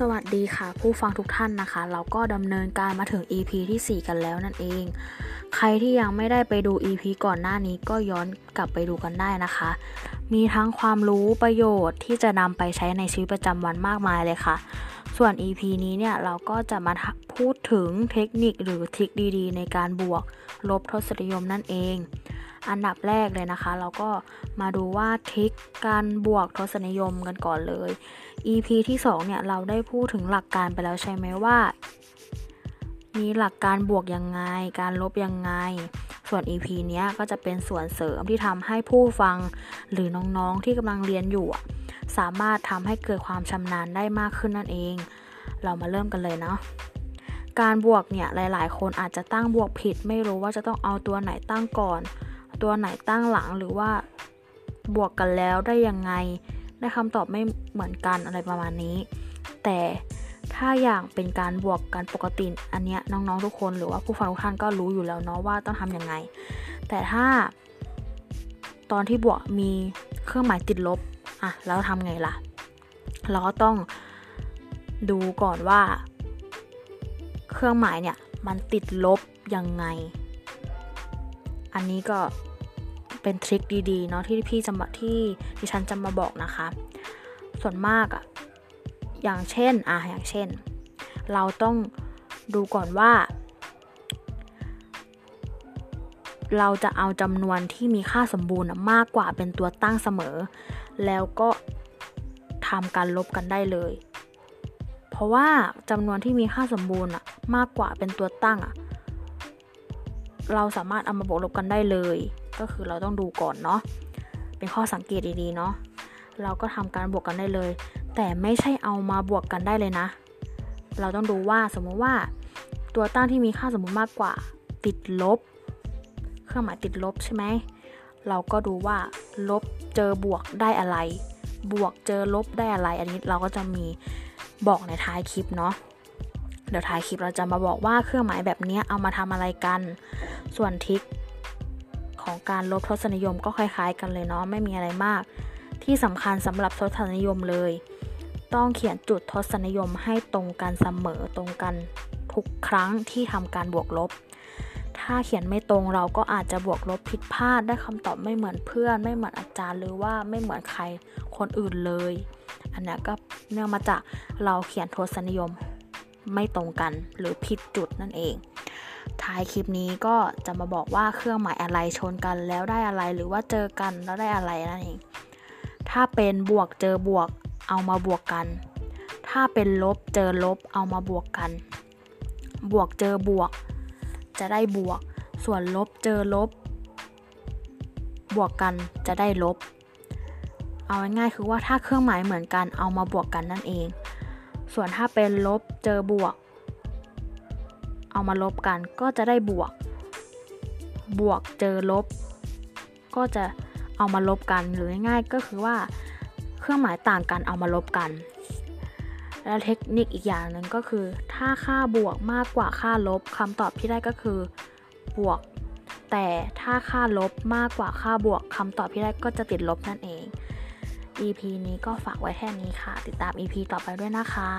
สวัสดีค่ะ ผู้ฟังทุกท่านนะคะ เราก็ดำเนินการมาถึง EP ที่ 4 กันแล้วนั่นเอง ใครที่ยังไม่ได้ไปดู EP ก่อนหน้านี้ก็ย้อนกลับไปดูกันได้นะคะ มีทั้งความรู้ประโยชน์ที่จะนำไปใช้ในชีวิตประจำวันมากมายเลยค่ะ ส่วน EP นี้เนี่ยเราก็จะมาพูดถึงเทคนิคหรือทริคดีๆ ในการบวก ลบทศนิยมนั่นเอง อันดับแรกเลยนะคะ เราก็มาดูว่าทริคการบวกทศนิยมกันก่อนเลย EP ที่ 2 เนี่ย เราได้พูดถึงหลักการไปแล้วใช่ไหมว่า มีหลักการบวกยังไง การลบยังไง ส่วน EP เนี้ยก็จะเป็นส่วนเสริมที่ทำให้ผู้ฟังหรือน้องๆที่กำลังเรียนอยู่ สามารถทำให้เกิดความชำนาญได้มากขึ้นนั่นเอง เรามาเริ่มกันเลยเนาะการบวกเนี่ยหลาย ๆ คนอาจจะตั้งบวกผิด ไม่รู้ว่าจะต้องเอาตัวไหนตั้งก่อน ตัวไหนตั้งหลังหรือว่าบวกกันแล้วได้ยังไง ได้คำตอบไม่เหมือนกันอะไรประมาณนี้ แต่ถ้าอย่างเป็นการบวกกันปกติ อันเนี้ยน้องๆทุกคนหรือว่าผู้ฟังทุกท่านก็รู้อยู่แล้วเนาะว่าต้องทำยังไง แต่ถ้า ตอนที่บวกมีเครื่องหมายติดลบอะแล้วทำไงล่ะ เราก็ต้องดูก่อนว่า เครื่องหมายเนี่ยมันติดลบยังไง อันนี้ก็เป็นทริคดีๆเนาะที่พี่จะมาที่ที่ฉันจะมาบอกนะคะ ส่วนมากอะอย่างเช่นอะอย่างเช่น เราต้องดูก่อนว่า เราจะเอาจำนวนที่มีค่าสมบูรณ์มากกว่าเป็นตัวตั้งเสมอ แล้วก็ทำการลบกันได้เลย เพราะว่าจำนวนที่มีค่าสมบูรณ์มากกว่าเป็นตัวตั้งอะ เราสามารถเอามาบวกลบกันได้เลย ก็คือเราต้องดูก่อนเนาะเป็นข้อสังเกตดีๆเนาะเราก็ทำการบวกกันได้เลย แต่ไม่ใช่เอามาบวกกันได้เลยนะ เราต้องดูว่าสมมติว่า ตัวตั้งที่มีค่าสมมติมากกว่าติดลบ เครื่องหมายติดลบใช่ไหมเราก็ดูว่าลบเจอบวกได้อะไร บวกเจอลบได้อะไร อันนี้เราก็จะมีบอกในท้ายคลิปเนาะ เดี๋ยวท้ายคลิปเราจะมาบอกว่าเครื่องหมายแบบนี้เอามาทำอะไรกัน ส่วนทิกของการลบทศนิยมก็คล้าย ๆ กันเลยเนาะไม่มีอะไรมาก ที่สำคัญสำหรับทศนิยมเลย ต้องเขียนจุดทศนิยมให้ตรงกันเสมอตรงกันทุกครั้งที่ทำการบวกลบ ถ้าเขียนไม่ตรงเราก็อาจจะบวกลบผิดพลาดได้คำตอบไม่เหมือนเพื่อน ไม่เหมือนอาจารย์หรือว่าไม่เหมือนใครคนอื่นเลย อันนี้ก็เนื่องมาจากเราเขียนทศนิยม ไม่ตรงกันหรือผิดจุดนั่นเอง ท้ายคลิปนี้ก็จะมาบอกว่าเครื่องหมายอะไรชนกันแล้วได้อะไรหรือว่าเจอกันแล้วได้อะไรนั่นเอง ถ้าเป็นบวกเจอบวกเอามาบวกกัน ถ้าเป็นลบเจอลบเอามาบวกกัน บวกเจอบวก จะได้บวก ส่วนลบเจอลบ บวกกันจะได้ลบ เอาง่ายๆคือว่าถ้าเครื่องหมายเหมือนกันเอามาบวกกันนั่นเอง ส่วนถ้าเป็นลบเจอบวก เอามาลบกันก็จะได้บวก บวกเจอลบ ก็จะเอามาลบกันหรือง่ายๆก็คือว่าเครื่องหมายต่างกันเอามาลบกัน และเทคนิคอีกอย่างหนึ่งก็คือ ถ้าค่าบวกมากกว่าค่าลบคำตอบที่ได้ก็คือบวก แต่ถ้าค่าลบมากกว่าค่าบวกคำตอบที่ได้ก็จะติดลบนั่นเอง EP นี้ก็ฝากไว้แค่นี้ค่ะ ติดตาม EP ต่อไปด้วยนะคะ